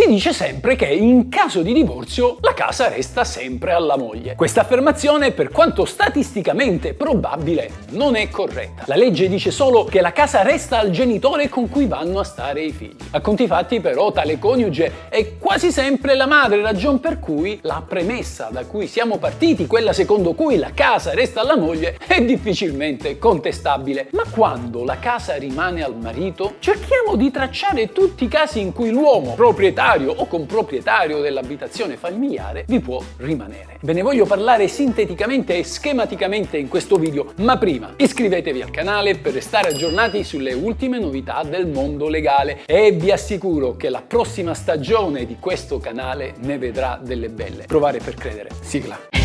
si dice sempre che in caso di divorzio la casa resta sempre alla moglie. Questa affermazione, per quanto statisticamente probabile, non è corretta. La legge dice solo che la casa resta al genitore con cui vanno a stare i figli. A conti fatti però tale coniuge è quasi sempre la madre, ragion per cui la premessa da cui siamo partiti, quella secondo cui la casa resta alla moglie, è difficilmente contestabile. Ma quando la casa rimane al marito, cerchiamo di tracciare tutti i casi in cui l'uomo, proprietario o comproprietario dell'abitazione familiare, vi può rimanere. Ve ne voglio parlare sinteticamente e schematicamente in questo video, ma prima iscrivetevi al canale per restare aggiornati sulle ultime novità del mondo legale e vi assicuro che la prossima stagione di questo canale ne vedrà delle belle. Provare per credere. Sigla.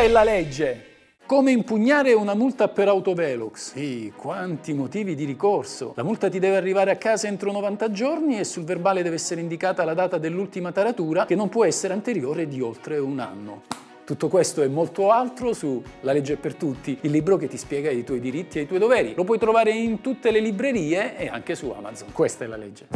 È la legge. Come impugnare una multa per autovelox? Sì, quanti motivi di ricorso. La multa ti deve arrivare a casa entro 90 giorni e sul verbale deve essere indicata la data dell'ultima taratura che non può essere anteriore di oltre un anno. Tutto questo e molto altro su La legge per tutti, il libro che ti spiega i tuoi diritti e i tuoi doveri. Lo puoi trovare in tutte le librerie e anche su Amazon. Questa è la legge.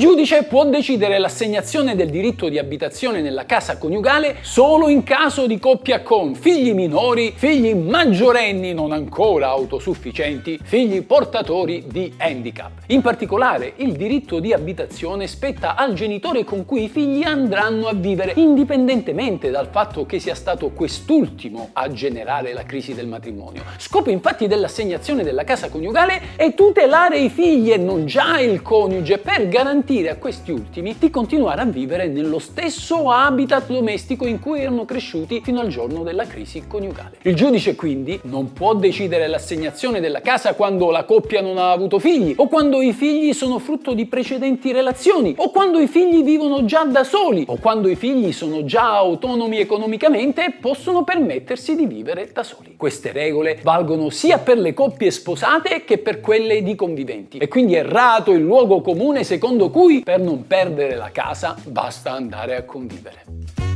Giudice può decidere l'assegnazione del diritto di abitazione nella casa coniugale solo in caso di coppia con figli minori, figli maggiorenni non ancora autosufficienti, figli portatori di handicap. In particolare, il diritto di abitazione spetta al genitore con cui i figli andranno a vivere, indipendentemente dal fatto che sia stato quest'ultimo a generare la crisi del matrimonio. Scopo infatti dell'assegnazione della casa coniugale è tutelare i figli e non già il coniuge per garantire garantire a questi ultimi di continuare a vivere nello stesso habitat domestico in cui erano cresciuti fino al giorno della crisi coniugale. Il giudice quindi non può decidere l'assegnazione della casa quando la coppia non ha avuto figli o quando i figli sono frutto di precedenti relazioni o quando i figli vivono già da soli o quando i figli sono già autonomi economicamente e possono permettersi di vivere da soli. Queste regole valgono sia per le coppie sposate che per quelle di conviventi e quindi errato il luogo comune secondo cui per non perdere la casa basta andare a convivere.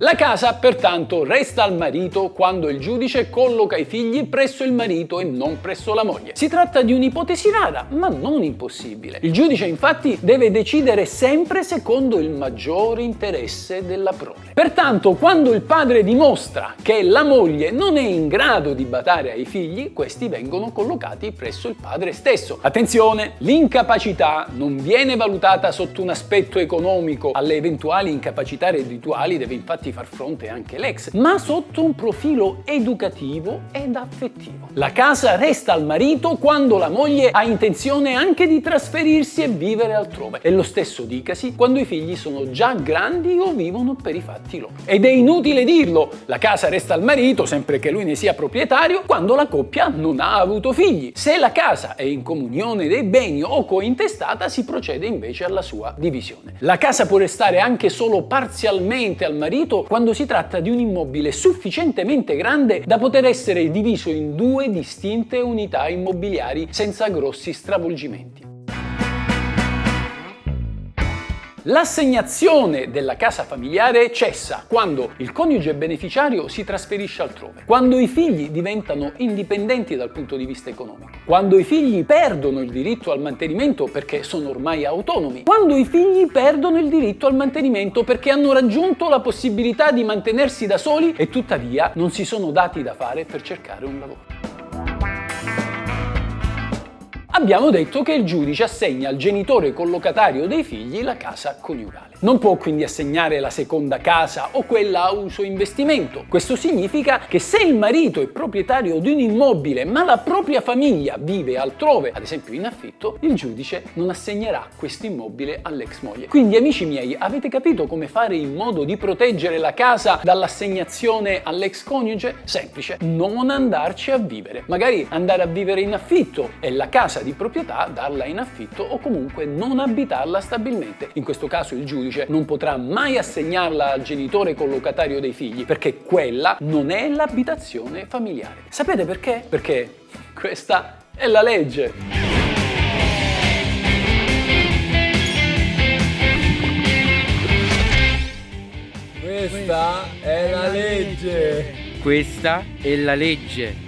La casa pertanto resta al marito quando il giudice colloca i figli presso il marito e non presso la moglie. Si tratta di un'ipotesi rara, ma non impossibile. Il giudice infatti deve decidere sempre secondo il maggiore interesse della prole. Pertanto quando il padre dimostra che la moglie non è in grado di badare ai figli, questi vengono collocati presso il padre stesso. Attenzione, l'incapacità non viene valutata sotto un aspetto economico, alle eventuali incapacità reddituali deve infatti far fronte anche l'ex, ma sotto un profilo educativo ed affettivo. La casa resta al marito quando la moglie ha intenzione anche di trasferirsi e vivere altrove. E lo stesso dicasi quando i figli sono già grandi o vivono per i fatti loro. Ed è inutile dirlo, la casa resta al marito, sempre che lui ne sia proprietario, quando la coppia non ha avuto figli. Se la casa è in comunione dei beni o cointestata, si procede invece alla sua divisione. La casa può restare anche solo parzialmente al marito quando si tratta di un immobile sufficientemente grande da poter essere diviso in due distinte unità immobiliari senza grossi stravolgimenti. L'assegnazione della casa familiare cessa quando il coniuge beneficiario si trasferisce altrove, quando i figli diventano indipendenti dal punto di vista economico, quando i figli perdono il diritto al mantenimento perché sono ormai autonomi, quando i figli perdono il diritto al mantenimento perché hanno raggiunto la possibilità di mantenersi da soli e tuttavia non si sono dati da fare per cercare un lavoro abbiamo detto che il giudice assegna al genitore collocatario dei figli la casa coniugale. Non può quindi assegnare la seconda casa o quella a uso investimento. Questo significa che se il marito è proprietario di un immobile ma la propria famiglia vive altrove, ad esempio in affitto, il giudice non assegnerà questo immobile all'ex moglie. Quindi amici miei, avete capito come fare in modo di proteggere la casa dall'assegnazione all'ex coniuge? Semplice, non andarci a vivere. Magari andare a vivere in affitto e la casa di di proprietà, darla in affitto o comunque non abitarla stabilmente. In questo caso il giudice non potrà mai assegnarla al genitore collocatario dei figli perché quella non è l'abitazione familiare. Sapete perché? Perché questa è la legge. Questa è la legge. Questa è la legge.